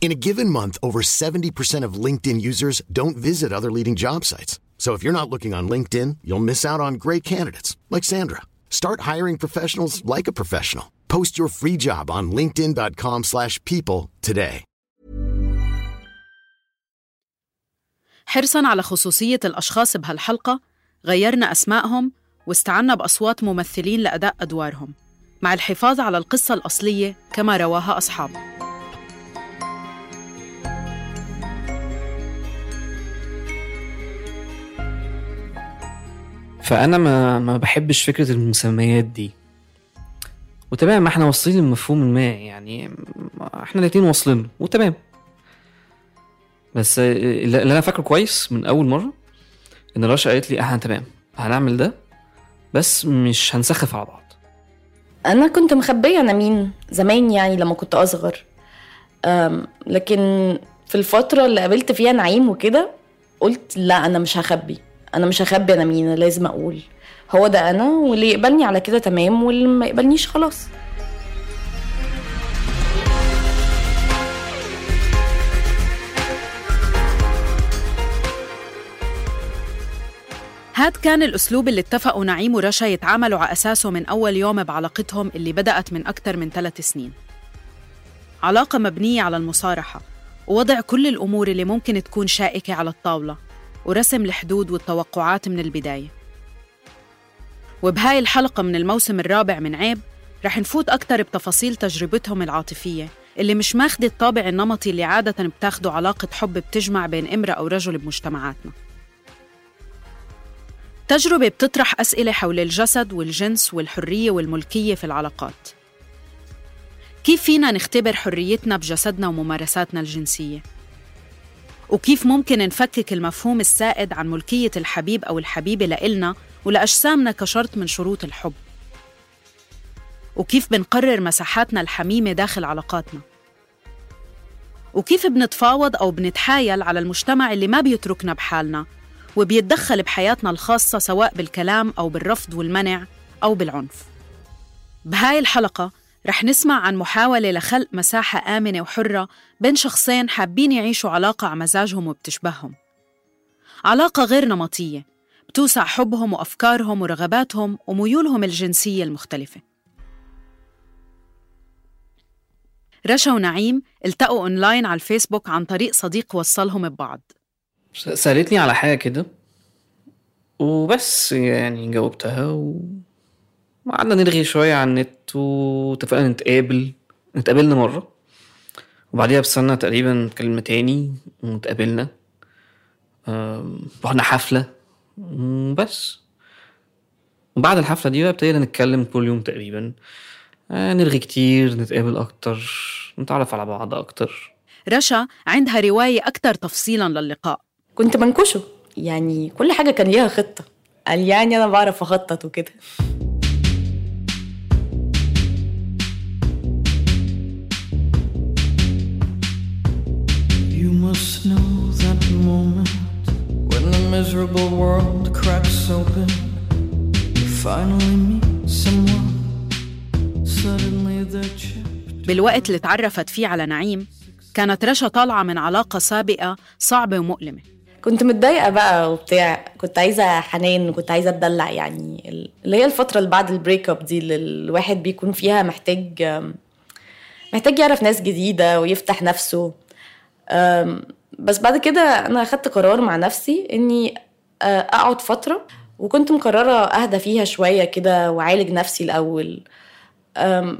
In a given month, over 70% of LinkedIn users don't visit other leading job sites. So if you're not looking on LinkedIn, you'll miss out on great candidates like Sandra. Start hiring professionals like a professional. Post your free job on linkedin.com/people today. حرصا على خصوصية الأشخاص بهالحلقة غيرنا أسمائهم واستعنا بأصوات ممثلين لأداء أدوارهم مع الحفاظ على القصة الأصلية كما رواها أصحابها فأنا ما ما بحبش فكرة المسميات دي. وتمام إحنا واصلين لمفهوم ما يعني إحنا الاتنين واصلين وتمام. بس اللي أنا فاكره كويس من أول مرة إن رشا قالت لي إحنا تمام هنعمل ده بس مش هنسخف على بعض. أنا كنت مخبية أنا مين زمان يعني لما كنت أصغر. لكن في الفترة اللي قابلت فيها نعيم وكده قلت لا أنا مش هخبي. أنا مش هخبي أنا مين لازم أقول. هو ده أنا واللي يقبلني على كده تمام واللي ما يقبلنيش خلاص. هاد كان الأسلوب اللي اتفقوا نعيم ورشا يتعاملوا على أساسه من أول يوم بعلاقتهم اللي بدأت من أكثر من ثلاث سنين. علاقة مبنية على المصارحة ووضع كل الأمور اللي ممكن تكون شائكة على الطاولة. ورسم الحدود والتوقعات من البداية. وبهاي الحلقة من الموسم الرابع من عيب رح نفوت أكتر بتفاصيل تجربتهم العاطفية اللي مش ماخدة الطابع النمطي اللي عادة بتاخده علاقة حب بتجمع بين امرأة أو رجل بمجتمعاتنا. تجربة بتطرح أسئلة حول الجسد والجنس والحرية والملكية في العلاقات. كيف فينا نختبر حريتنا بجسدنا وممارساتنا الجنسية؟ وكيف ممكن نفكك المفهوم السائد عن ملكية الحبيب أو الحبيبة لإلنا ولأجسامنا كشرط من شروط الحب؟ وكيف بنقرر مساحاتنا الحميمة داخل علاقاتنا؟ وكيف بنتفاوض أو بنتحايل على المجتمع اللي ما بيتركنا بحالنا وبيتدخل بحياتنا الخاصة سواء بالكلام أو بالرفض والمنع أو بالعنف بهاي الحلقة رح نسمع عن محاولة لخلق مساحة آمنة وحرة بين شخصين حابين يعيشوا علاقة على مزاجهم وبتشبههم. علاقة غير نمطية بتوسع حبهم وأفكارهم ورغباتهم وميولهم الجنسية المختلفة. رشا ونعيم التقوا أونلاين على الفيسبوك عن طريق صديق وصلهم ببعض. سألتني على حاجة كده وبس يعني جاوبتها و... وقعدنا نرغي شوية على النت واتفقنا نتقابل. اتقابلنا مرة. وبعديها بسنة تقريبا اتكلمنا تاني واتقابلنا. رحنا حفلة. وبس. وبعد الحفلة دي بقى ابتدينا نتكلم كل يوم تقريبا. آه، نرغي كتير نتقابل أكتر نتعرف على بعض أكتر. رشا عندها رواية أكثر تفصيلا للقاء. كنت منكشه يعني كل حاجة كان ليها خطة. قال يعني أنا بعرف أخطط وكده. Miserable world cracks open. You finally meet someone. Suddenly chipped. بالوقت اللي تعرفت فيه على نعيم كانت رشا طالعة من علاقة سابقة صعبة ومؤلمة كنت متضايقة بقى وبتاع كنت عايزة حنان وكنت عايزة أتدلع يعني ال- اللي هي الفترة اللي بعد ال break up دي اللي الواحد بيكون فيها محتاج محتاج يعرف ناس جديدة ويفتح نفسه بس بعد كده أنا أخدت قرار مع نفسي إني آه، أقعد فترة وكنت مقررة أهدى فيها شوية كده وأعالج نفسي الأول.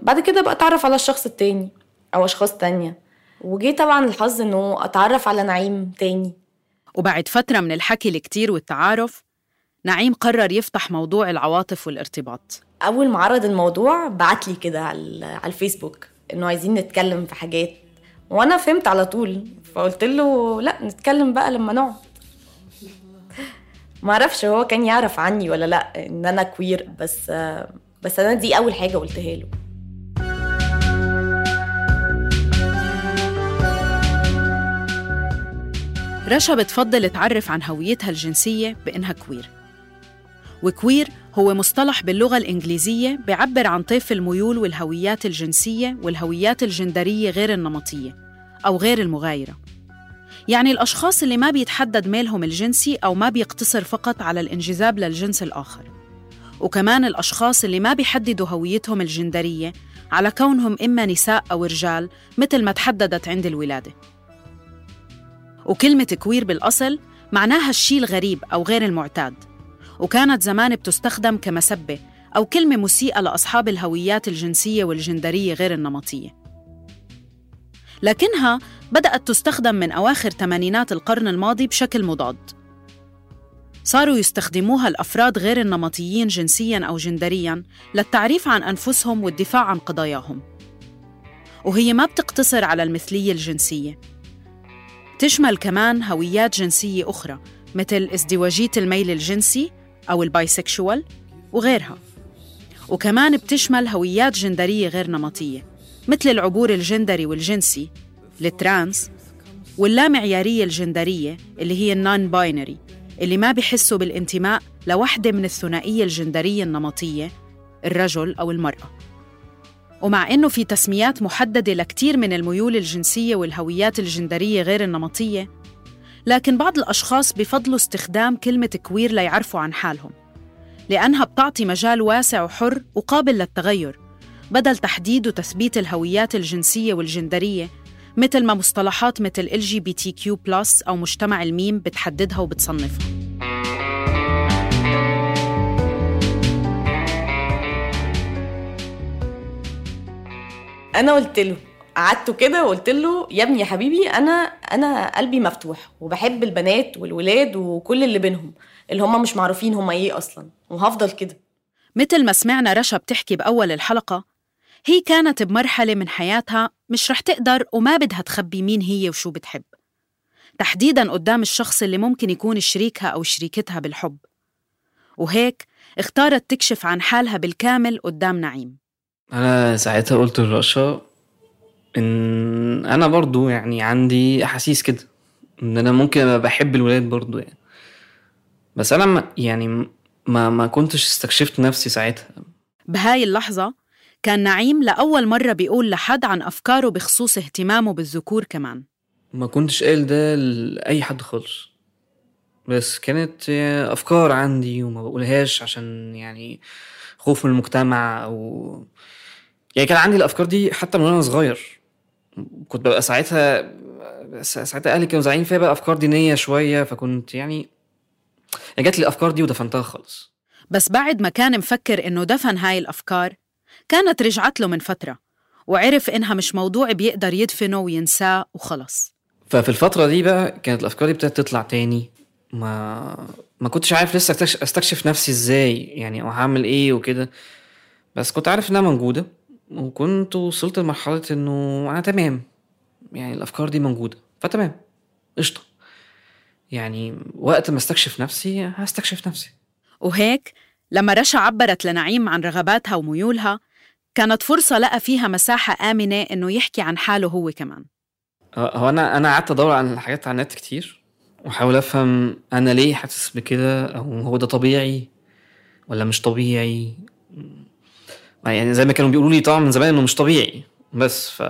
بعد كده بقى أتعرف على الشخص التاني أو أشخاص تانية. وجي طبعا الحظ إنه أتعرف على نعيم تاني. وبعد فترة من الحكي الكتير والتعارف نعيم قرر يفتح موضوع العواطف والارتباط. أول ما عرض الموضوع بعت لي كده على على الفيسبوك إنه عايزين نتكلم في حاجات. وأنا فهمت على طول فقلت له لا نتكلم بقى لما نقعد. ما أعرفش هو كان يعرف عني ولا لا ان أنا queer بس بس أنا دي اول حاجة قلتها له. رشا بتفضل تعرف عن هويتها الجنسية بإنها queer و queer هو مصطلح باللغة الإنجليزية بيعبر عن طيف الميول والهويات الجنسية والهويات الجندرية غير النمطية أو غير المغايرة. يعني الأشخاص اللي ما بيتحدد ميلهم الجنسي أو ما بيقتصر فقط على الانجذاب للجنس الآخر. وكمان الأشخاص اللي ما بيحددوا هويتهم الجندرية على كونهم إما نساء أو رجال مثل ما تحددت عند الولادة. وكلمة كوير بالأصل معناها الشيء الغريب أو غير المعتاد. وكانت زمان بتستخدم كمسبة أو كلمة مسيئة لأصحاب الهويات الجنسية والجندرية غير النمطية. لكنها بدأت تستخدم من أواخر ثمانينات القرن الماضي بشكل مضاد. صاروا يستخدموها الأفراد غير النمطيين جنسياً أو جندرياً للتعريف عن أنفسهم والدفاع عن قضاياهم. وهي ما بتقتصر على المثلية الجنسية. تشمل كمان هويات جنسية أخرى مثل ازدواجية الميل الجنسي أو البايسكشوال وغيرها. وكمان بتشمل هويات جندرية غير نمطية. مثل العبور الجندري والجنسي ال trans واللامعيارية الجندرية اللي هي ال non-binary اللي ما بيحسوا بالانتماء لوحدة من الثنائية الجندرية النمطية الرجل أو المرأة. ومع إنه في تسميات محددة لكتير من الميول الجنسية والهويات الجندرية غير النمطية لكن بعض الأشخاص بفضلوا استخدام كلمة queer ليعرفوا عن حالهم لأنها بتعطي مجال واسع وحر وقابل للتغير. بدل تحديد وتثبيت الهويات الجنسية والجندرية مثل ما مصطلحات مثل LGBTQ+, أو مجتمع الميم بتحددها وبتصنفها. أنا قلت له قعدته كده وقلت له يا ابني يا حبيبي أنا أنا قلبي مفتوح وبحب البنات والولاد وكل اللي بينهم اللي هم مش معروفين هم إيه أصلا وهفضل كده. مثل ما سمعنا رشا بتحكي بأول الحلقة هي كانت بمرحلة من حياتها مش رح تقدر وما بدها تخبي مين هي وشو بتحب. تحديداً قدام الشخص اللي ممكن يكون شريكها أو شريكتها بالحب. وهيك اختارت تكشف عن حالها بالكامل قدام نعيم. أنا ساعتها قلت لرشا إن أنا برضو يعني عندي أحاسيس كده إن أنا ممكن بحب الولاد برضو يعني. بس ما يعني ما ما كنتش استكشفت نفسي ساعتها. بهاي اللحظة كان نعيم لأول مرة بيقول لحد عن أفكاره بخصوص اهتمامه بالذكور كمان. ما كنتش قايل ده لأي حد خالص. بس كانت أفكار عندي وما بقولهاش عشان يعني خوف من المجتمع أو يعني كان عندي الأفكار دي حتى من وأنا صغير. كنت ببقى ساعتها ساعتها أهلي كانوا زعلانين فيا بقى أفكار دينية شوية فكنت يعني يعني جات لي الأفكار دي ودفنتها خالص. بس بعد ما كان مفكر إنه دفن هاي الأفكار كانت رجعت له من فترة وعرف إنها مش موضوع بيقدر يدفنه وينساه وخلص ففي الفترة دي بقى كانت الأفكار دي ابتدت تطلع تاني. ما ما كنتش عارف لسه أستكشف نفسي إزاي يعني أو هعمل إيه وكده. بس كنت عارف إنها موجودة وكنت وصلت لمرحلة إنه أنا تمام. يعني الأفكار دي موجودة فتمام. قشطة. يعني وقت ما أستكشف نفسي هستكشف نفسي. وهيك لما رشا عبرت لنعيم عن رغباتها وميولها كانت فرصة لقى فيها مساحة آمنة إنه يحكي عن حاله هو كمان. هو هو أنا أنا قعدت أدور على الحاجات على النت كتير وأحاول أفهم أنا ليه حاسس بكده أو هو ده طبيعي ولا مش طبيعي. يعني زي ما كانوا بيقولوا لي طبعا من زمان إنه مش طبيعي. بس ف...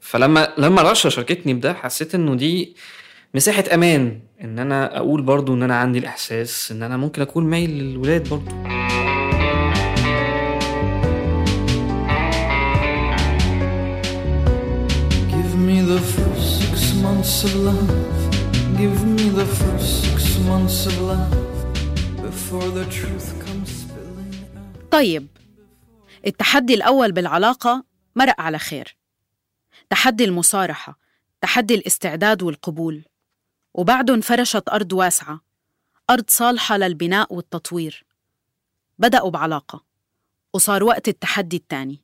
فلما لما رشا شاركتني بده حسيت إنه دي مساحة أمان إن أنا أقول برضو إن أنا عندي الإحساس إن أنا ممكن اكون مايل للولاد برضو months of love. Give me the first six months of love before the truth comes spilling out. طيب التحدي الأول بالعلاقة مرق على خير تحدي المصارحة تحدي الاستعداد والقبول وبعده انفرشت أرض واسعة أرض صالحة للبناء والتطوير بدأوا بعلاقة وصار وقت التحدي التاني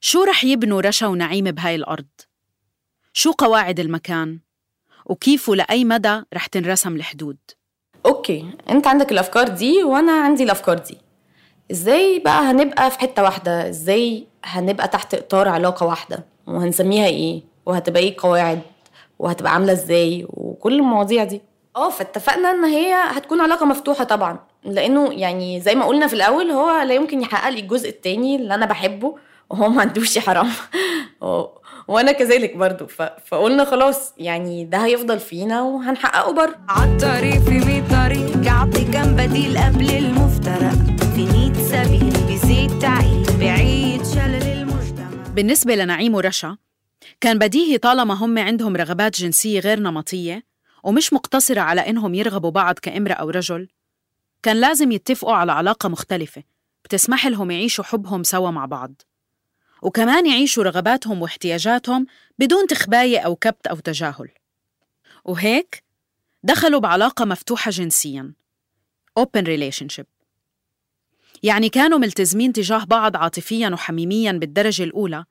شو رح يبنوا رشا ونعيم بهاي الأرض؟ شو قواعد المكان وكيف ولأي مدى رح تنرسم الحدود؟ أوكي أنت عندك الأفكار دي وأنا عندي الأفكار دي. إزاي بقى هنبقى في حتة واحدة؟ إزاي هنبقى تحت إطار علاقة واحدة؟ وهنسميها إيه؟ وهتبقى إيه قواعد وهتبقى عاملة إزاي؟ وكل المواضيع دي. آه فاتفقنا إن هي هتكون علاقة مفتوحة طبعا. لأنه يعني زي ما قلنا في الأول هو لا يمكن يحقق لي الجزء التاني اللي أنا بحبه وهو ما عندوش حرام. وأنا كذلك برضو. ف... فقلنا خلاص يعني ده هيفضل فينا وهنحققه بره. عالطريق في مية طريق يعطي كم بديل قبل المفترق. في مية سبيل بزيد تعيد بعيد شلل المجتمع. بالنسبة لنعيم ورشا كان بديهي طالما هم عندهم رغبات جنسية غير نمطية ومش مقتصرة على إنهم يرغبوا بعض كامرأة أو رجل. كان لازم يتفقوا على علاقة مختلفة بتسمح لهم يعيشوا حبهم سوا مع بعض. وكمان يعيشوا رغباتهم واحتياجاتهم بدون تخباية أو كبت أو تجاهل. وهيك دخلوا بعلاقة مفتوحة جنسياً. open relationship. يعني كانوا ملتزمين تجاه بعض عاطفياً وحميمياً بالدرجة الأولى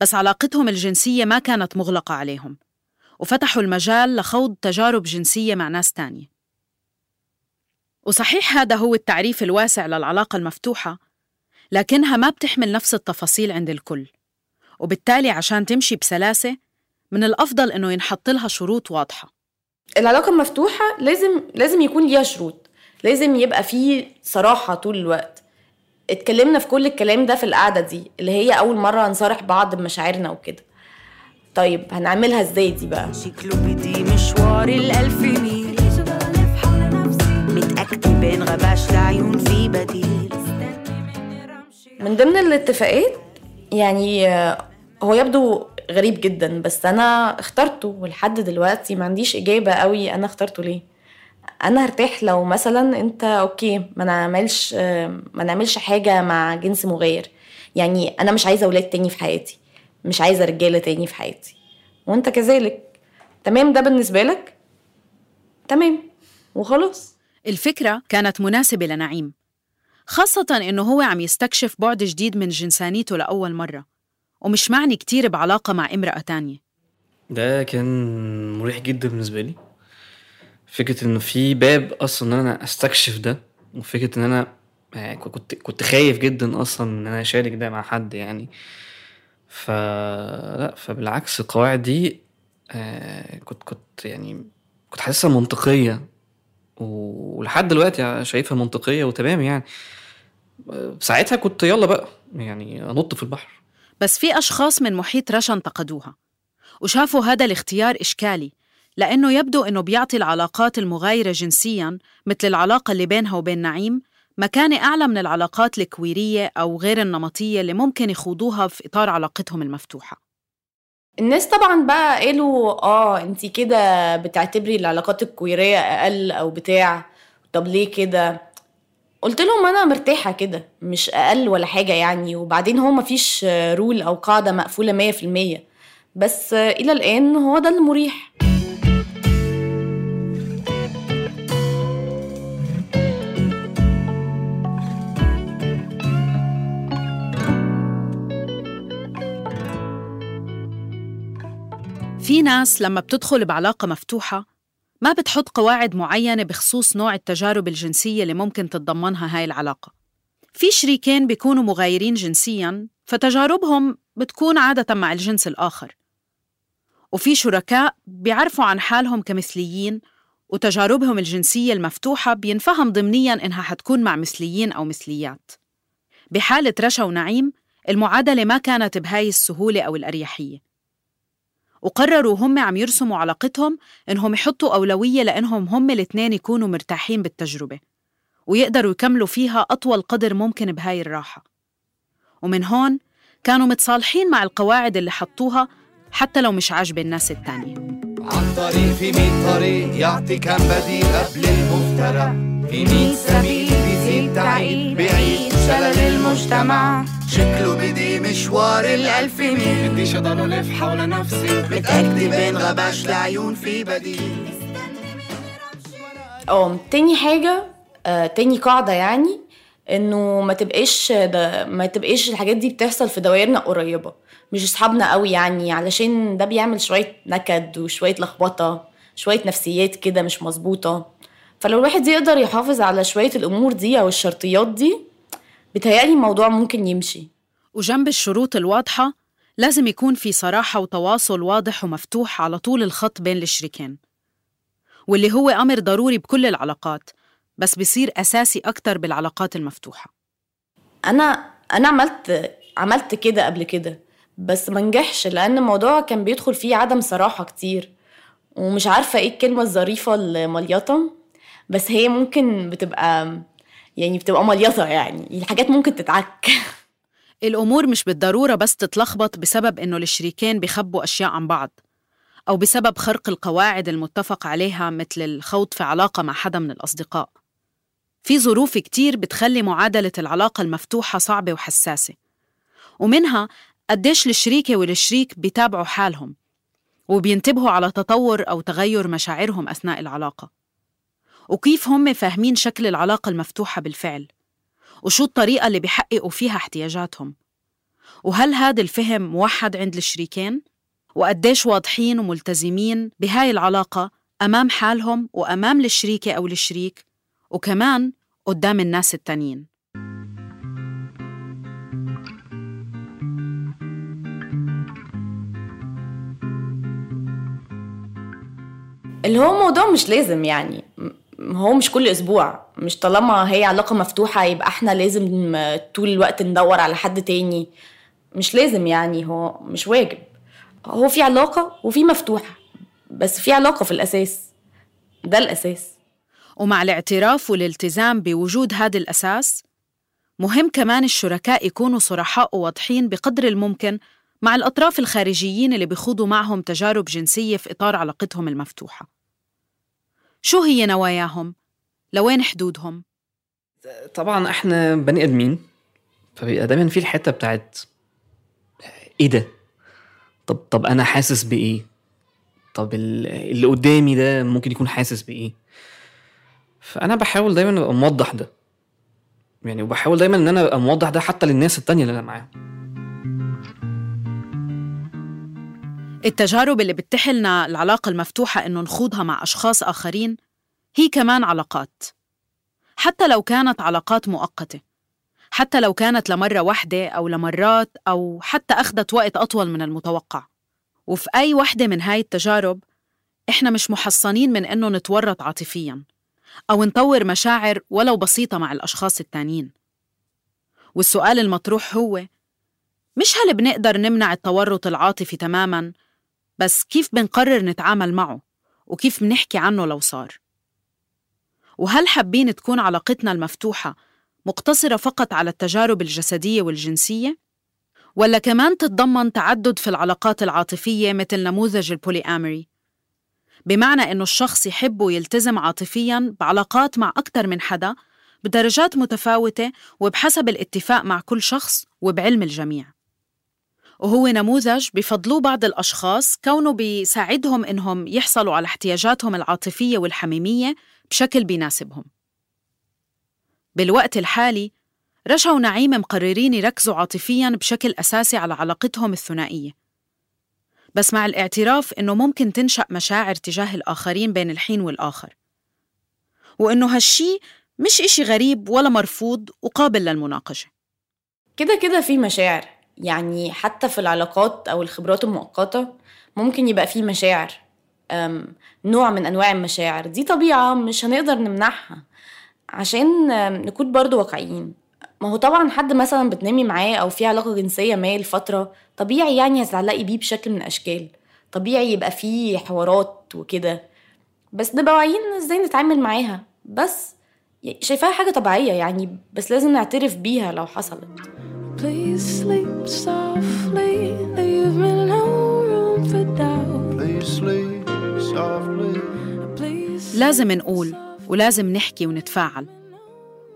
بس علاقتهم الجنسية ما كانت مغلقة عليهم وفتحوا المجال لخوض تجارب جنسية مع ناس تانية. وصحيح هذا هو التعريف الواسع للعلاقة المفتوحة لكنها ما بتحمل نفس التفاصيل عند الكل. وبالتالي عشان تمشي بسلاسة من الأفضل إنه ينحط لها شروط واضحة. العلاقة المفتوحة لازم لازم يكون ليها شروط. لازم يبقى فيه صراحة طول الوقت. اتكلمنا في كل الكلام ده في القعدة دي اللي هي أول مرة نصارح بعض بمشاعرنا وكده. طيب هنعملها إزاي دي بقى؟ شكله بدي مشوار الألف ميل. متأكد غباش لعيون في بديل. من ضمن الاتفاقات يعني آه، هو يبدو غريب جدا بس أنا اخترته ولحد دلوقتي ما عنديش إجابة قوي أنا اخترته ليه. أنا هرتاح لو مثلا أنت أوكي ما نعملش آه، ما نعملش حاجة مع جنس مغاير يعني أنا مش عايزة أولاد تاني في حياتي مش عايزة رجالة تاني في حياتي. وأنت كذلك. تمام؟ ده بالنسبة لك؟ تمام. وخلاص. الفكرة كانت مناسبة لنعيم. خاصة إنه هو عم يستكشف بعد جديد من جنسانيته لأول مرة ومش معني كتير بعلاقة مع امرأة تانية. ده كان مريح جدا بالنسبة لي. فكرة إنه في باب أصلا إن أنا أستكشف ده وفكرة إن أنا يعني كنت كنت خايف جدا أصلا إن أنا أشارك ده مع حد يعني. فلا فبالعكس القواعد دي آه، كنت كنت يعني كنت حاسسها منطقية ولحد دلوقتي شايفها منطقية وتمام يعني. ساعتها كنت يلا بقى يعني أنط في البحر. بس في أشخاص من محيط رشا انتقدوها وشافوا هذا الاختيار إشكالي لأنه يبدو أنه بيعطي العلاقات المغايرة جنسياً مثل العلاقة اللي بينها وبين نعيم مكانة أعلى من العلاقات الكويرية أو غير النمطية اللي ممكن يخوضوها في إطار علاقتهم المفتوحة. الناس طبعا بقى قالوا آه انتي كده بتعتبري العلاقات الكويرية أقل أو بتاع طب ليه كده؟ قلت لهم أنا مرتاحة كده مش أقل ولا حاجة يعني وبعدين هو مفيش رول أو مية في المية. بس إلى الآن هو ده المريح في ناس لما بتدخل بعلاقة مفتوحة ما بتحط قواعد معينة بخصوص نوع التجارب الجنسية اللي ممكن تتضمنها هاي العلاقة. في شريكين بيكونوا مغايرين جنسياً فتجاربهم بتكون عادة مع الجنس الآخر. وفي شركاء بيعرفوا عن حالهم كمثليين وتجاربهم الجنسية المفتوحة بينفهم ضمنياً إنها حتكون مع مثليين أو مثليات. بحالة رشا ونعيم المعادلة ما كانت بهاي السهولة أو الأريحية. وقرروا هم عم يرسموا علاقتهم إنهم يحطوا أولوية لإنهم هم الاثنين يكونوا مرتاحين بالتجربة ويقدروا يكملوا فيها أطول قدر ممكن بهاي الراحة. ومن هون كانوا متصالحين مع القواعد اللي حطوها حتى لو مش عاجبة الناس التانية. عن طريق في مية طريق يعطي كم بديل قبل المفترى. في مية سبيل بيزيد تعيد بعيد شلل المجتمع. شكله بدي مشوار الألف ميل. بديش أضل ألف حول نفسي. متأكد بين غباش لعيون في بديل. آه تاني حاجة آه تاني قاعدة يعني إنه ما تبقاش ده ما تبقاش الحاجات دي بتحصل في دوائرنا قريبة. مش أصحابنا قوي يعني علشان ده بيعمل شوية نكد وشوية لخبطة شوية نفسيات كده مش مظبوطة. فلو الواحد يقدر يحافظ على شوية الأمور دي أو الشرطيات دي بتهيألي الموضوع ممكن يمشي. وجنب الشروط الواضحة لازم يكون في صراحة وتواصل واضح ومفتوح على طول الخط بين الشريكين واللي هو أمر ضروري بكل العلاقات بس بيصير أساسي أكتر بالعلاقات المفتوحة. أنا أنا عملت عملت كده قبل كده بس ما نجحش لأن الموضوع كان بيدخل فيه عدم صراحة كتير ومش عارفة إيه الكلمة الظريفة المليطه بس هي ممكن بتبقى يعني بتبقى مليطه يعني. الحاجات ممكن تتعك. الأمور مش بالضرورة بس تتلخبط بسبب إنه الشريكين بيخبوا أشياء عن بعض أو بسبب خرق القواعد المتفق عليها مثل الخوض في علاقة مع حدا من الأصدقاء. في ظروف كتير بتخلي معادلة العلاقة المفتوحة صعبة وحساسة ومنها قديش الشريكة والشريك بيتابعوا حالهم وبينتبهوا على تطور أو تغير مشاعرهم أثناء العلاقة. وكيف هم فاهمين شكل العلاقة المفتوحة بالفعل وشو الطريقة اللي بيحققوا فيها احتياجاتهم وهل هذا الفهم موحد عند الشريكين؟ وقديش واضحين وملتزمين بهاي العلاقة أمام حالهم وأمام الشريكة أو الشريك وكمان قدام الناس التانيين اللي هو موضوع مش لازم يعني هو مش كل أسبوع مش طالما هي علاقة مفتوحة يبقى إحنا لازم طول الوقت ندور على حد تاني. مش لازم يعني هو مش واجب. هو في علاقة وفي مفتوحة بس في علاقة في الأساس. ده الأساس. ومع الاعتراف والالتزام بوجود هذا الأساس مهم كمان الشركاء يكونوا صرحاء وواضحين بقدر الممكن مع الأطراف الخارجيين اللي بيخوضوا معهم تجارب جنسية في إطار علاقتهم المفتوحة. شو هي نواياهم؟ لوين حدودهم؟ طبعا إحنا بني آدمين فبيبقى دايما في الحتة بتاعت إيه ده طب طب أنا حاسس بإيه طب ال- اللي قدامي ده ممكن يكون حاسس بإيه فأنا بحاول دايما أبقى موضح ده يعني وبحاول دايما إن أنا أبقى موضح ده حتى للناس التانية اللي أنا معاهم التجارب اللي بتحلنا العلاقة المفتوحة إنه نخوضها مع أشخاص آخرين هي كمان علاقات. حتى لو كانت علاقات مؤقتة حتى لو كانت لمرة واحدة أو لمرات أو حتى أخذت وقت أطول من المتوقع. وفي أي وحدة من هاي التجارب إحنا مش محصنين من إنه نتورط عاطفياً أو نطور مشاعر ولو بسيطة مع الأشخاص التانيين. والسؤال المطروح هو مش هل بنقدر نمنع التورط العاطفي تماماً بس كيف بنقرر نتعامل معه؟ وكيف بنحكي عنه لو صار؟ وهل حابين تكون علاقتنا المفتوحة مقتصرة فقط على التجارب الجسدية والجنسية؟ ولا كمان تتضمن تعدد في العلاقات العاطفية مثل نموذج البوليامري بمعنى إنه الشخص يحب ويلتزم عاطفياً بعلاقات مع أكثر من حدا بدرجات متفاوتة وبحسب الاتفاق مع كل شخص وبعلم الجميع. وهو نموذج بفضلوه بعض الأشخاص كونه بيساعدهم إنهم يحصلوا على احتياجاتهم العاطفية والحميمية بشكل بيناسبهم. بالوقت الحالي رشا ونعيم مقررين يركزوا عاطفياً بشكل أساسي على علاقتهم الثنائية. بس مع الاعتراف إنه ممكن تنشأ مشاعر تجاه الآخرين بين الحين والآخر. وإنه هالشي مش إشي غريب ولا مرفوض وقابل للمناقشة. كده كده في مشاعر. يعني حتى في العلاقات أو الخبرات المؤقتة ممكن يبقى في مشاعر نوع من أنواع المشاعر. دي طبيعة مش هنقدر نمنعها عشان نكون برضو واقعيين. ما هو طبعا حد مثلا بتنامي معاه أو في علاقة جنسية ما لفترة طبيعي يعني هتتعلقي بيه بشكل من الأشكال. طبيعي يبقى فيه حوارات وكده. بس نبقى واعيين إزاي نتعامل معاها. بس شايفاها حاجة طبيعية يعني بس لازم نعترف بيها لو حصلت. Please sleep softly, leave me no room for doubt. Please sleep softly. Please لازم نقول ولازم نحكي ونتفاعل.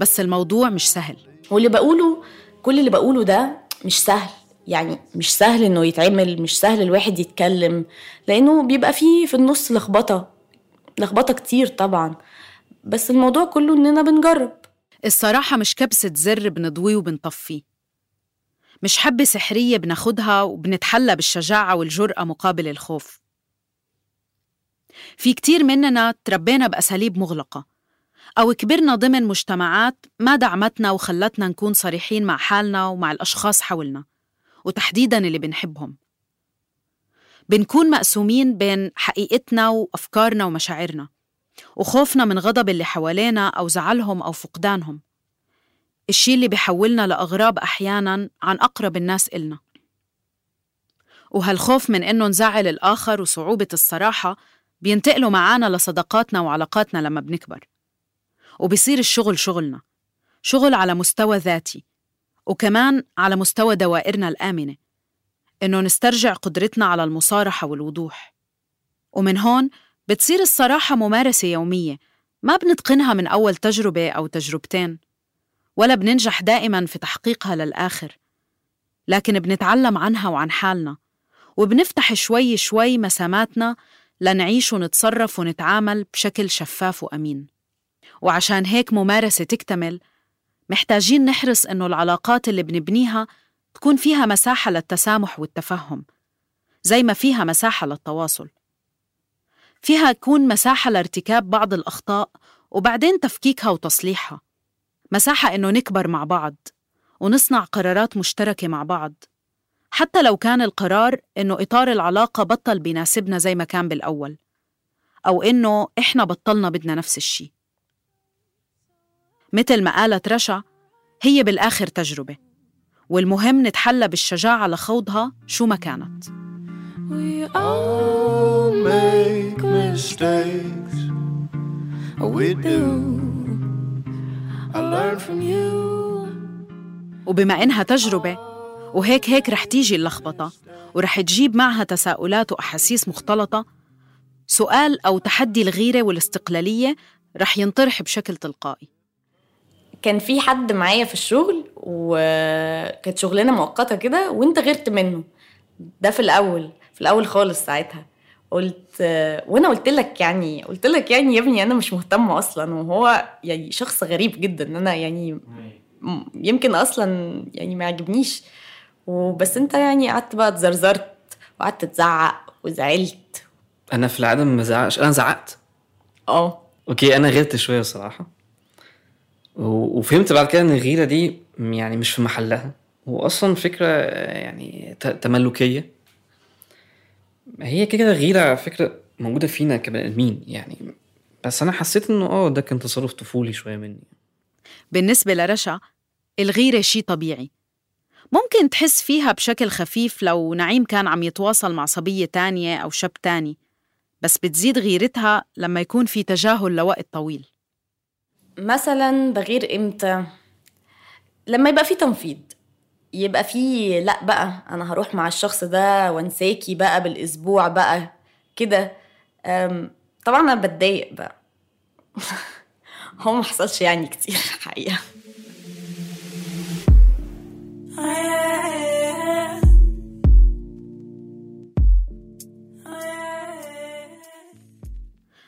بس الموضوع مش سهل. واللي بقوله كل اللي بقوله ده مش سهل. يعني مش سهل إنه يتعمل مش سهل الواحد يتكلم لأنه بيبقى فيه في النص لخبطة. لخبطة كتير طبعا. بس الموضوع كله إننا بنجرب. الصراحة مش كبسة زر بنضويه وبنطفيه. مش حبة سحرية بناخدها وبنتحلى بالشجاعة والجرأة مقابل الخوف. في كتير مننا تربينا بأساليب مغلقة أو كبرنا ضمن مجتمعات ما دعمتنا وخلتنا نكون صريحين مع حالنا ومع الأشخاص حولنا وتحديداً اللي بنحبهم. بنكون مقسومين بين حقيقتنا وأفكارنا ومشاعرنا وخوفنا من غضب اللي حوالينا أو زعلهم أو فقدانهم. الشي اللي بيحولنا لأغراب أحياناً عن أقرب الناس إلنا. وهالخوف من إنه نزعل الآخر وصعوبة الصراحة بينتقلوا معانا لصداقاتنا وعلاقاتنا لما بنكبر. وبيصير الشغل شغلنا شغل على مستوى ذاتي وكمان على مستوى دوائرنا الآمنة إنه نسترجع قدرتنا على المصارحة والوضوح. ومن هون بتصير الصراحة ممارسة يومية ما بنتقنها من أول تجربة أو تجربتين. ولا بننجح دائما في تحقيقها للآخر. لكن بنتعلم عنها وعن حالنا وبنفتح شوي شوي مساماتنا لنعيش ونتصرف ونتعامل بشكل شفاف وأمين. وعشان هيك ممارسة تكتمل محتاجين نحرص إنه العلاقات اللي بنبنيها تكون فيها مساحة للتسامح والتفهم زي ما فيها مساحة للتواصل. فيها تكون مساحة لارتكاب بعض الأخطاء وبعدين تفكيكها وتصليحها. مساحة إنه نكبر مع بعض ونصنع قرارات مشتركة مع بعض حتى لو كان القرار إنه إطار العلاقة بطل بيناسبنا زي ما كان بالأول أو إنه إحنا بطلنا بدنا نفس الشي مثل ما قالت رشا هي بالآخر تجربة والمهم نتحلى بالشجاعة لخوضها شو ما كانت We all make mistakes. We do. وبما إنها تجربة وهيك هيك رح تيجي اللخبطة ورح تجيب معها تساؤلات وأحاسيس مختلطة سؤال أو تحدي الغيرة والاستقلالية رح ينطرح بشكل تلقائي. كان في حد معايا في الشغل وكانت شغلانة مؤقتة كده وانت غيرت منه. ده في الأول في الأول خالص ساعتها. قلت وأنا قلت لك يعني قلت لك يعني يا ابني أنا مش مهتمة أصلا وهو يعني شخص غريب جدا أنا يعني يمكن أصلا يعني ما يعجبنيش وبس أنت يعني قعدت بقى اتزرزرت وقعدت تزعق وزعلت. أنا في العاده ما بزعقش أنا زعقت. آه. أوكي أنا غيرت شوية الصراحه و- وفهمت بعد كده إن الغيرة دي يعني مش في محلها. واصلا فكرة يعني تملكية. هي كده كده غيرة فكرة موجودة فينا كبني آدمين يعني بس أنا حسيت إنه آه ده كان تصرف طفولي شوية مني. بالنسبة لرشا الغيرة شي طبيعي. ممكن تحس فيها بشكل خفيف لو نعيم كان عم يتواصل مع صبية تانية أو شاب تاني بس بتزيد غيرتها لما يكون في تجاهل لوقت طويل. مثلا بغير إمتى؟ لما يبقى في تنفيض يبقى في لأ بقى أنا هروح مع الشخص ده وأنساكي بقى بالأسبوع بقى كده. طبعا أنا بتضايق بقى. هو ما حصلش يعني كتير حقيقه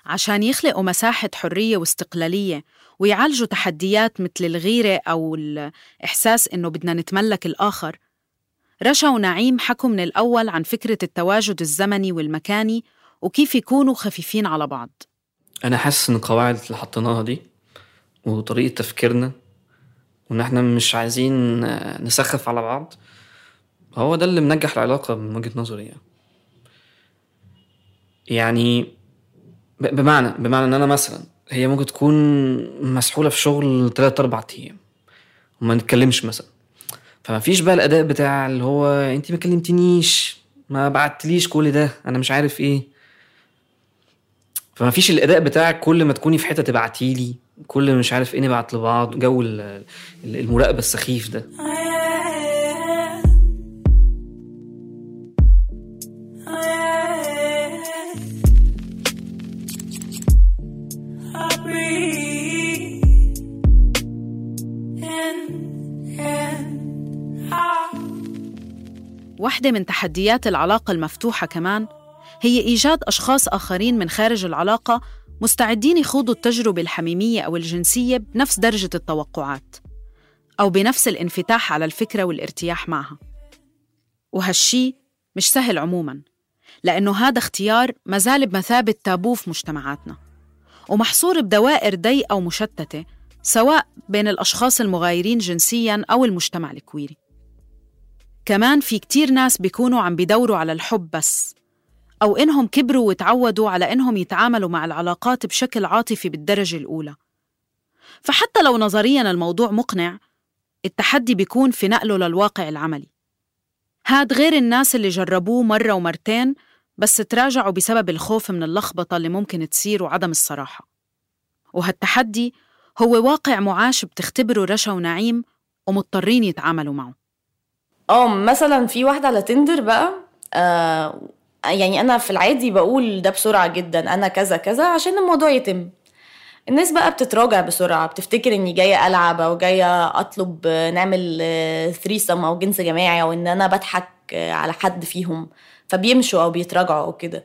عشان يخلقوا مساحة حرية واستقلالية ويعالجوا تحديات مثل الغيرة أو الإحساس إنه بدنا نتملك الآخر. رشا ونعيم حكوا من الأول عن فكرة التواجد الزمني والمكاني وكيف يكونوا خفيفين على بعض. أنا حاسس إن القواعد اللي حطيناها دي وطريقة تفكيرنا وان إحنا مش عايزين نسخف على بعض هو ده اللي منجح العلاقة من وجهة نظري يعني. يعني بمعنى بمعنى إن أنا مثلا هي ممكن تكون مسحولة في شغل 3 4 أيام وما نتكلمش مثلا. فما فيش بقى الأداء بتاع اللي هو انت ما كلمتنيش ما بعتليش كل ده أنا مش عارف إيه. فما فيش الأداء بتاعك كل ما تكوني في حتة تبعتيلي كل مش عارف إيه نبعت لبعض جو ال- ال- المراقبة السخيف ده. واحدة من تحديات العلاقة المفتوحة كمان هي إيجاد أشخاص آخرين من خارج العلاقة مستعدين يخوضوا التجربة الحميمية أو الجنسية بنفس درجة التوقعات أو بنفس الانفتاح على الفكرة والارتياح معها. وهالشي مش سهل عموماً لأنه هذا اختيار مازال بمثابة تابو في مجتمعاتنا ومحصور بدوائر ضيقة ومشتتة سواء بين الأشخاص المغايرين جنسياً أو المجتمع الكويري. كمان في كتير ناس بيكونوا عم بيدوروا على الحب بس أو إنهم كبروا وتعودوا على إنهم يتعاملوا مع العلاقات بشكل عاطفي بالدرجة الأولى. فحتى لو نظرياً الموضوع مقنع التحدي بيكون في نقله للواقع العملي. هاد غير الناس اللي جربوه مرة ومرتين بس تراجعوا بسبب الخوف من اللخبطة اللي ممكن تصير وعدم الصراحة. وهالتحدي هو واقع معاش بتختبره رشا ونعيم ومضطرين يتعاملوا معه. آه مثلا في واحدة على تندر بقى آه يعني أنا في العادي بقول ده بسرعة جدا أنا كذا كذا عشان الموضوع يتم. الناس بقى بتتراجع بسرعة بتفتكر إني جاية ألعب أو جاية أطلب نعمل ثريسم أو جنس جماعي أو إن أنا بضحك على حد فيهم. فبيمشوا أو بيتراجعوا أو كده.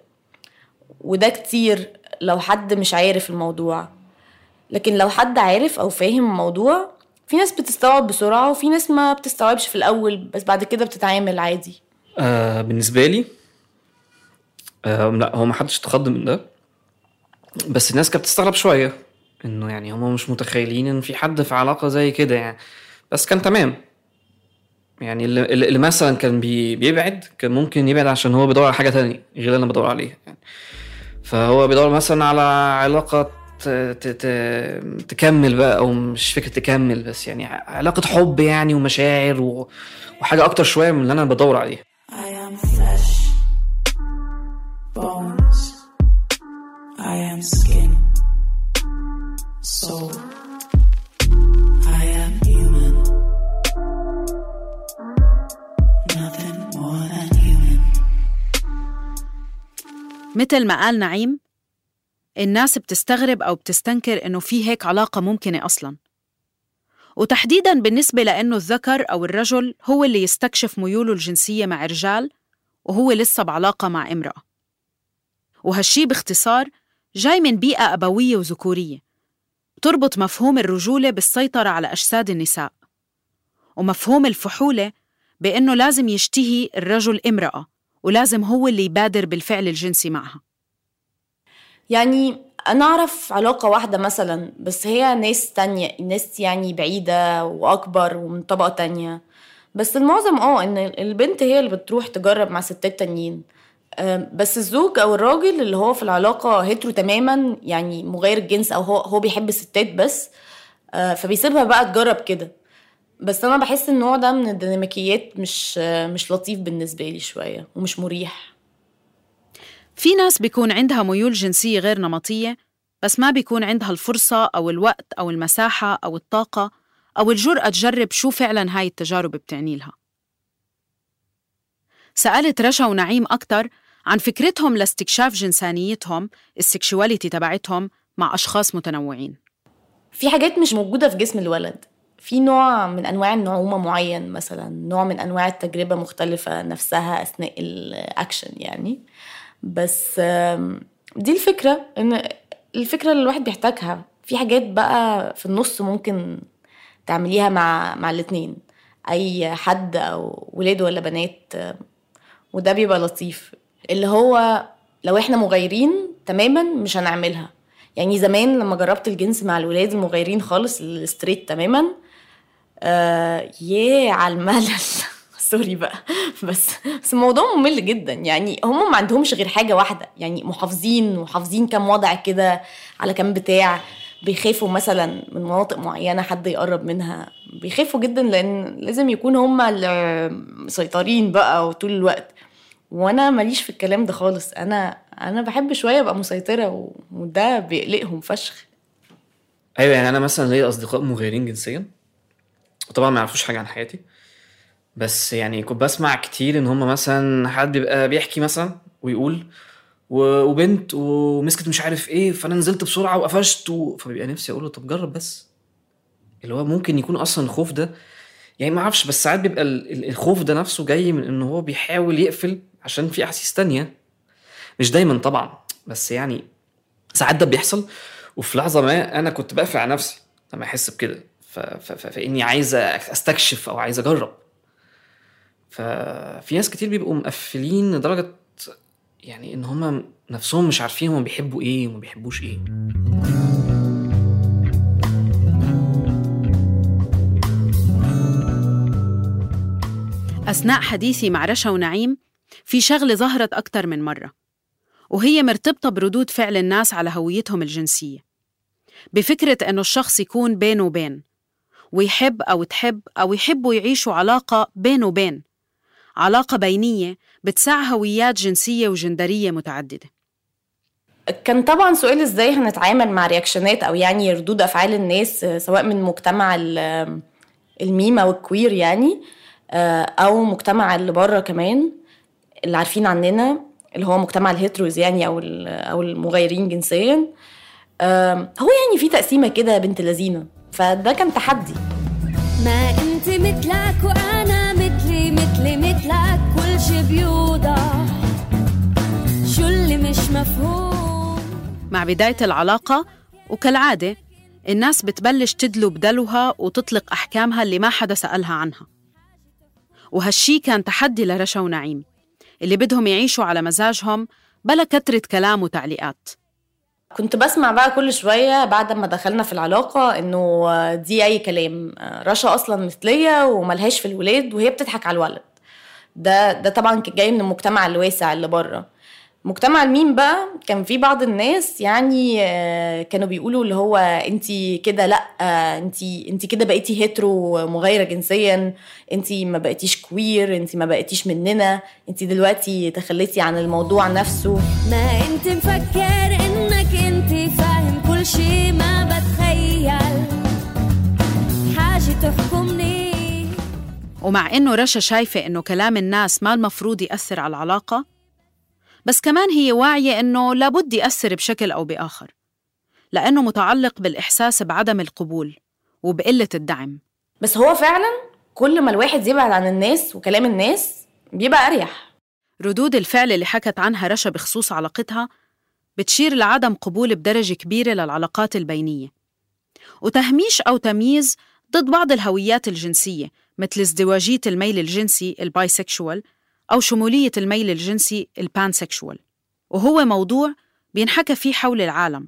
وده كتير لو حد مش عارف الموضوع. لكن لو حد عارف أو فاهم الموضوع في ناس بتستوعب بسرعة وفي ناس ما بتستوعبش في الأول بس بعد كده بتتعامل عادي. آه بالنسبة لي آه لا هو ما حدش اتخض من ده. بس الناس كانت بتستغرب شوية إنه يعني هم مش متخيلين إن في حد في علاقة زي كده يعني. بس كان تمام. يعني اللي, اللي مثلا كان بي بيبعد كان ممكن يبعد عشان هو بيدور على حاجة تانية غير اللي أنا بدور عليها يعني. فهو بيدور مثلا على ت- تكمل بقى أو مش فكرة تكمل بس يعني علاقة حب يعني ومشاعر و- وحاجة أكتر شوية من اللي أنا بدور عليها I am flesh, bones. I am skin, soul. I am human. Nothing more than human. مثل ما قال نعيم الناس بتستغرب أو بتستنكر إنه في هيك علاقة ممكنة أصلاً. وتحديداً بالنسبة لأنه الذكر أو الرجل هو اللي يستكشف ميوله الجنسية مع رجال وهو لسه بعلاقة مع امرأة. وهالشي باختصار جاي من بيئة أبوية وذكورية. تربط مفهوم الرجولة بالسيطرة على أجساد النساء. ومفهوم الفحولة بأنه لازم يشتهي الرجل امرأة ولازم هو اللي يبادر بالفعل الجنسي معها. يعني أنا أعرف علاقة واحدة مثلا بس هي ناس تانية ناس يعني بعيدة وأكبر ومن طبقة تانية. بس المعظم آه إن البنت هي اللي بتروح تجرب مع ستات تانيين. بس الزوج أو الراجل اللي هو في العلاقة هيترو تماما يعني مغير الجنس أو هو هو بيحب الستات بس آه، فبيسيبها بقى تجرب كده. بس أنا بحس النوع ده من الديناميكيات مش مش لطيف بالنسبة لي شوية ومش مريح. في ناس بيكون عندها ميول جنسية غير نمطية بس ما بيكون عندها الفرصة أو الوقت أو المساحة أو الطاقة أو الجرأة تجرب شو فعلا هاي التجارب بتعني لها. سألت رشا ونعيم أكتر عن فكرتهم لاستكشاف جنسانيتهم ال sexuality تبعتهم مع أشخاص متنوعين. في حاجات مش موجودة في جسم الولد. في نوع من أنواع النعومة معين مثلا نوع من أنواع التجربة مختلفة نفسها أثناء الأكشن يعني. بس دي الفكرة إن الفكرة اللي الواحد بيحتاجها. في حاجات بقى في النص ممكن تعمليها مع مع الاتنين. أي حد أو ولاد ولا بنات وده بيبقى لطيف. اللي هو لو إحنا مغايرين تماما مش هنعملها. يعني زمان لما جربت الجنس مع الولاد المغايرين خالص ال straight تماما آه ياه على الملل. sorry بقى. بس بس الموضوع ممل جدا. يعني هم ما عندهمش غير حاجة واحدة. يعني محافظين وحافظين كام وضع كده على كام بتاع. بيخافوا مثلا من مناطق معينة حد يقرب منها. بيخافوا جدا لأن لازم يكون هم مسيطرين بقى وطول الوقت. وأنا ماليش في الكلام ده خالص. أنا أنا بحب شوية أبقى مسيطرة وده بيقلقهم فشخ. أيوه يعني أنا مثلا ليا أصدقاء مغيرين جنسيا. وطبعا ما يعرفوش حاجة عن حياتي. بس يعني كنت بسمع كتير إن هم مثلا حد بيبقى بيحكي مثلا ويقول وبنت ومسكت مش عارف إيه فأنا نزلت بسرعة وقفشت و... فبيبقى نفسي أقول له طب جرب بس. اللي هو ممكن يكون أصلا الخوف ده يعني ما أعرفش بس ساعات بيبقى ال- ال- الخوف ده نفسه جاي من إن هو بيحاول يقفل عشان في أحاسيس تانية. مش دايما طبعا بس يعني ساعات ده بيحصل. وفي لحظة ما أنا كنت بقفل على نفسي لما أحس بكده ف... ف... ف... فإني عايز أستكشف أو عايز أجرب. ففي ناس كتير بيبقوا مقفلين لدرجة يعني إن هم نفسهم مش عارفين هم بيحبوا إيه وما بيحبوش إيه. أثناء حديثي مع رشا ونعيم في شغلة ظهرت أكتر من مرة وهي مرتبطة بردود فعل الناس على هويتهم الجنسية بفكرة أنه الشخص يكون بين وبين ويحب أو تحب أو يحبوا يعيشوا علاقة بين وبين. علاقة بينية بتسع هويات جنسية وجندرية متعددة. كان طبعا سؤال إزاي هنتعامل مع رياكشنات أو يعني ردود أفعال الناس سواء من مجتمع الميمة والكوير يعني أو مجتمع اللي بره كمان اللي عارفين عننا اللي هو مجتمع الهيتروز يعني أو أو المغيرين جنسيا. هو يعني في تقسيمة كده بنت لذينة فده كان تحدي. ما انت مثلك وأنا مفهوم مع بداية العلاقة وكالعادة الناس بتبلش تدلو بدلوها وتطلق أحكامها اللي ما حدا سألها عنها. وهالشي كان تحدي لرشا ونعيم اللي بدهم يعيشوا على مزاجهم بلا كترة كلام وتعليقات. كنت بسمع بقى كل شوية بعد ما دخلنا في العلاقة إنه دي أي كلام. رشا أصلا مثلية وملهاش في الولاد وهي بتضحك على الولد. ده ده طبعا جاي من المجتمع الواسع اللي بره. مجتمع الميم بقى كان في بعض الناس يعني كانوا بيقولوا اللي هو انت كده لأ انت انت كده بقيتي hetero مغايره جنسيا انت ما بقيتيش queer انت ما بقيتيش مننا انت دلوقتي تخليتي عن الموضوع نفسه. ما انت مفكر انك انت فاهم كل شي ما بتخيل. حاجة تحكمني. ومع إنه رشا شايفة إنه كلام الناس ما المفروض يأثر على العلاقة بس كمان هي واعية إنه لابد يأثر بشكل أو بآخر لأنه متعلق بالإحساس بعدم القبول وبقلة الدعم. بس هو فعلا كل ما الواحد يبعد عن الناس وكلام الناس بيبقى أريح. ردود الفعل اللي حكت عنها رشا بخصوص علاقتها بتشير لعدم قبول بدرجة كبيرة للعلاقات البينية وتهميش أو تمييز ضد بعض الهويات الجنسية مثل ازدواجية الميل الجنسي ال bisexual أو شمولية الميل الجنسي ال pansexual وهو موضوع بينحكى فيه حول العالم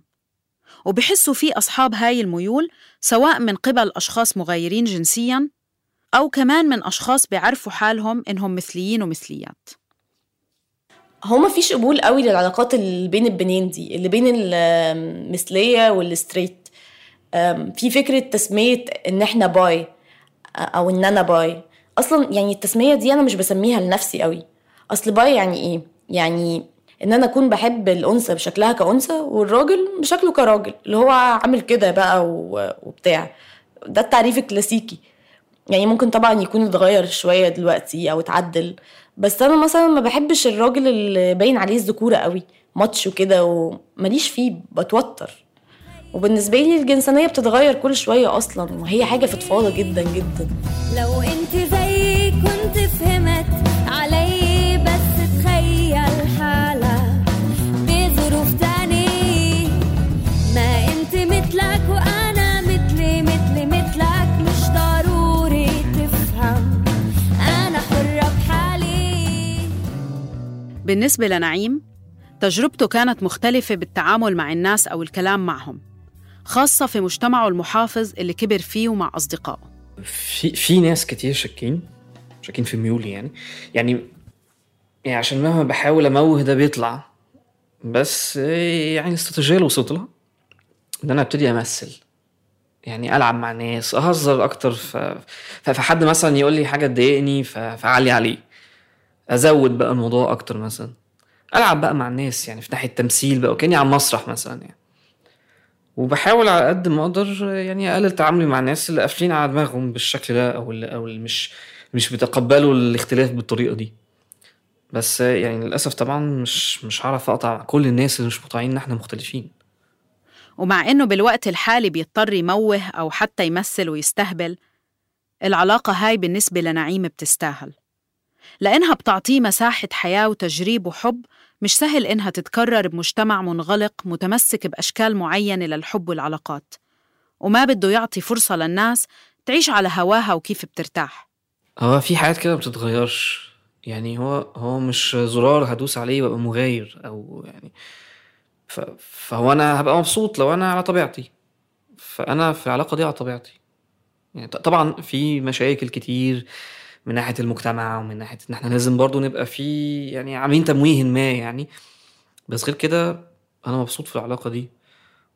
وبحسوا فيه أصحاب هاي الميول سواء من قبل أشخاص مغايرين جنسياً أو كمان من أشخاص بيعرفوا حالهم إنهم مثليين ومثليات. هو ما فيش قبول قوي للعلاقات اللي بين البنين دي اللي بين المثلية وال straight في فكرة تسمية إن إحنا bi أو إن أنا bi. أصلا يعني التسمية دي أنا مش بسميها لنفسي قوي أصل bi يعني إيه؟ يعني إن أنا أكون بحب الأنثى بشكلها كأنثى والراجل بشكله كراجل اللي هو عامل كده بقى وبتاع. ده التعريف الكلاسيكي. يعني ممكن طبعا يكون اتغير شوية دلوقتي أو اتعدل بس أنا مثلا ما بحبش الراجل اللي باين عليه الذكورة قوي macho وكده ومليش فيه بتوتر. وبالنسبة لي الجنسانية بتتغير كل شوية أصلا وهي حاجة فضفاضه جدا جدا. لو انت زيي بالنسبة لنعيم تجربته كانت مختلفة بالتعامل مع الناس أو الكلام معهم خاصة في مجتمعه المحافظ اللي كبر فيه ومع أصدقائه. في في ناس كتير شاكين شاكين في ميولي يعني. يعني يعني عشان مهما بحاول أموه ده بيطلع بس يعني الاستراتيجيه اللي وصلت لها إن أنا أبتدي أمثل. يعني ألعب مع ناس أهزر أكتر ف... فحد مثلا يقول لي حاجة تضايقني. فأعلي عليه. أزود بقى الموضوع أكتر مثلا. ألعب بقى مع الناس يعني في ناحية تمثيل بقى وكأني على المسرح مثلا يعني. وبحاول على قد ما أقدر يعني أقلل تعاملي مع الناس اللي قافلين على دماغهم بالشكل ده أو اللي أو اللي مش مش بيتقبلوا الاختلاف بالطريقة دي. بس يعني للأسف طبعا مش مش هعرف أقطع كل الناس اللي مش مقتنعين إن إحنا مختلفين. ومع إنه بالوقت الحالي بيضطر يموه أو حتى يمثل ويستهبل العلاقة هاي بالنسبة لنعيم بتستاهل. لأنها بتعطيه مساحة حياة وتجريب وحب مش سهل إنها تتكرر بمجتمع منغلق متمسك بأشكال معينة للحب والعلاقات وما بده يعطي فرصة للناس تعيش على هواها وكيف بترتاح. هو في حاجات كده بتتغيرش. يعني هو هو مش زرار هدوس عليه وابقى مغاير أو يعني ف... فهو أنا هبقى مبسوط لو أنا على طبيعتي. فأنا في العلاقة دي على طبيعتي. يعني طبعا في مشاكل كتير من ناحية المجتمع ومن ناحية إن إحنا لازم برضو نبقى في يعني عاملين تمويه ما يعني. بس غير كده أنا مبسوط في العلاقة دي.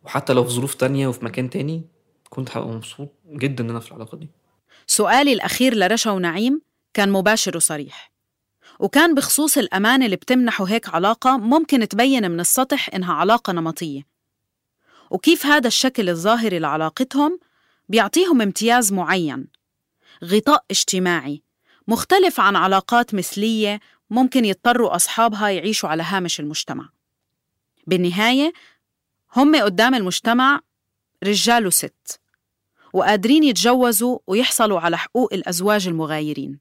وحتى لو في ظروف تانية وفي مكان تاني كنت هبقى مبسوط جدا إن أنا في العلاقة دي. سؤالي الأخير لرشا ونعيم كان مباشر وصريح. وكان بخصوص الأمان اللي بتمنحه هيك علاقة ممكن تبين من السطح إنها علاقة نمطية. وكيف هذا الشكل الظاهري لعلاقتهم بيعطيهم امتياز معين؟ غطاء اجتماعي مختلف عن علاقات مثلية ممكن يضطروا أصحابها يعيشوا على هامش المجتمع. بالنهاية هم قدام المجتمع رجال وست وقادرين يتجوزوا ويحصلوا على حقوق الأزواج المغايرين.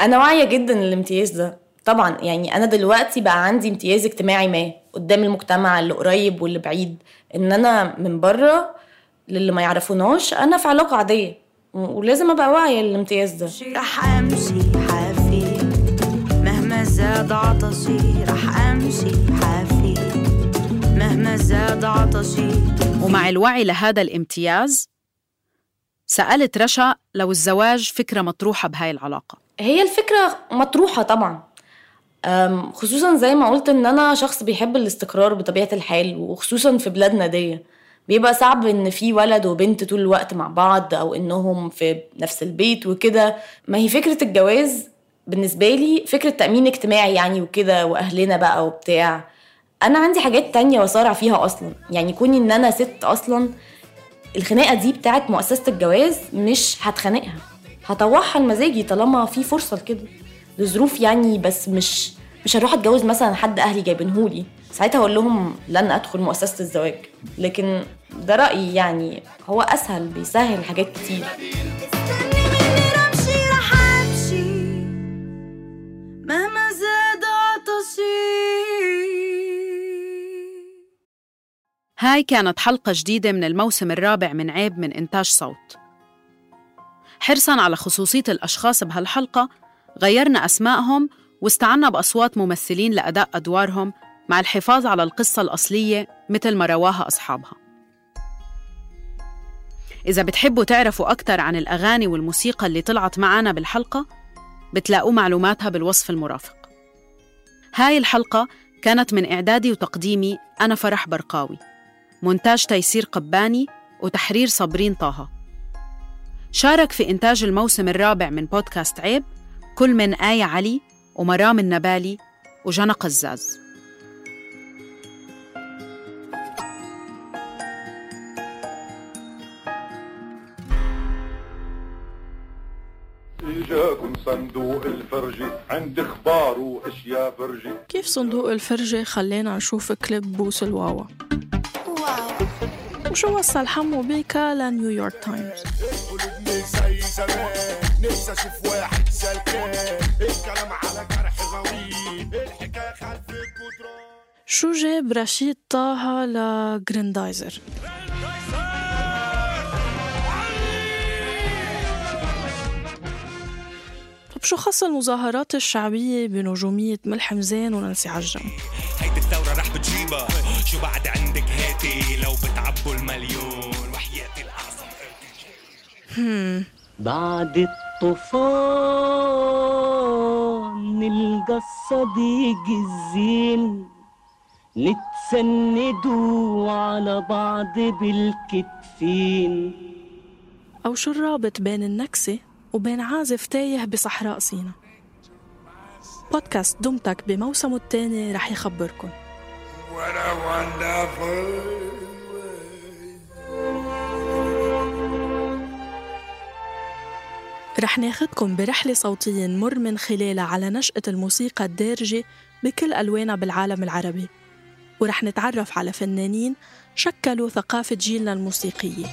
أنا واعية جدا للامتياز ده. طبعا يعني أنا دلوقتي بقى عندي امتياز اجتماعي ما قدام المجتمع اللي قريب واللي بعيد. إن أنا من بره للي ما يعرفوناش أنا في علاقة عادية. و- ولازم أبقى واعية للامتياز ده. رح أمشي حافي مهما زاد عطشي رح أمشي حافي مهما زاد عطشي. ومع الوعي لهذا الامتياز سألت رشا لو الزواج فكرة مطروحة بهاي العلاقة. هي الفكرة مطروحة طبعا. خصوصا زي ما قلت إن أنا شخص بيحب الاستقرار بطبيعة الحال وخصوصا في بلادنا دي. بيبقى صعب إن في ولد وبنت طول الوقت مع بعض أو إنهم في نفس البيت وكده. ما هي فكرة الجواز بالنسبة لي فكرة تأمين اجتماعي يعني وكده وأهلنا بقى وبتاع. أنا عندي حاجات تانية وصارع فيها أصلا. يعني كوني إن أنا ست أصلا الخناقة دي بتاعت مؤسسة الجواز مش هتخانقها. هطوعها لمزاجي طالما في فرصة لكده. لظروف يعني بس مش مش هروح أتجوز مثلا حد أهلي جايبينهولي. ساعتها أقول لهم لن أدخل مؤسسة الزواج. لكن ده رأيي يعني هو أسهل بيسهل حاجات كتير. مهما زاد عطشي. هاي كانت حلقة جديدة من الموسم الرابع من عيب من إنتاج صوت. حرصاً على خصوصية الأشخاص بهالحلقة غيرنا أسمائهم واستعنا بأصوات ممثلين لأداء أدوارهم مع الحفاظ على القصة الأصلية مثل ما رواها أصحابها. إذا بتحبوا تعرفوا أكثر عن الأغاني والموسيقى اللي طلعت معنا بالحلقة بتلاقوا معلوماتها بالوصف المرافق. هاي الحلقة كانت من إعدادي وتقديمي أنا فرح برقاوي مونتاج تيسير قباني وتحرير صابرين طه. شارك في إنتاج الموسم الرابع من بودكاست عيب كل من آية علي ومرام النبالي وجنى قزاز. إجاكم صندوق الفرجي عند أخبار واشياء فرجي كيف صندوق الفرجة خلينا نشوف كليب بوس الواوا وشو وصل حمو بيكا لنيويورك تايمز زي زمان نفسي أشوف واحد سلكان الكلام على جرح الحكاية خلف الجدران شو جاب رشيد طه لجريندايزر طب شو خص المظاهرات الشعبية بنجومية ملحم زين ونانسي عجرم؟ هيدي الثورة رح بتجيبها. شو بعد عندك هاتي لو بتعبوا المليون؟ وحياتي الأعظم. هم. بعد الطوفان نلقى الصديق الزين نتسندوا على بعض بالكتفين. أو شو الرابط بين النكسة وبين عازف تايه بصحراء سينا بودكاست دمتك بموسمه الثاني رح wonderful رح ناخدكم برحلة صوتية نمر من خلالها على نشأة الموسيقى الدارجة بكل ألوانها بالعالم العربي. ورح نتعرف على فنانين شكلوا ثقافة جيلنا الموسيقية.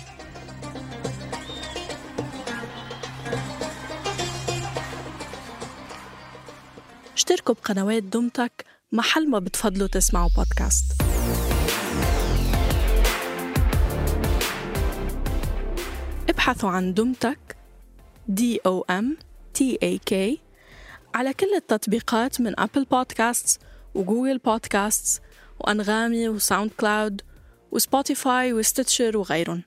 اشتركوا بقنوات دمتك محل ما بتفضلوا تسمعوا بودكاست ابحثوا عن دمتك D O M T A K على كل التطبيقات من أبل بودكاست وجوجل بودكاست وأنغامي وساوند كلاود وسبوتيفاي و Stitcher وغيرهم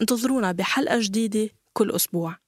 انتظرونا بحلقة جديدة كل أسبوع.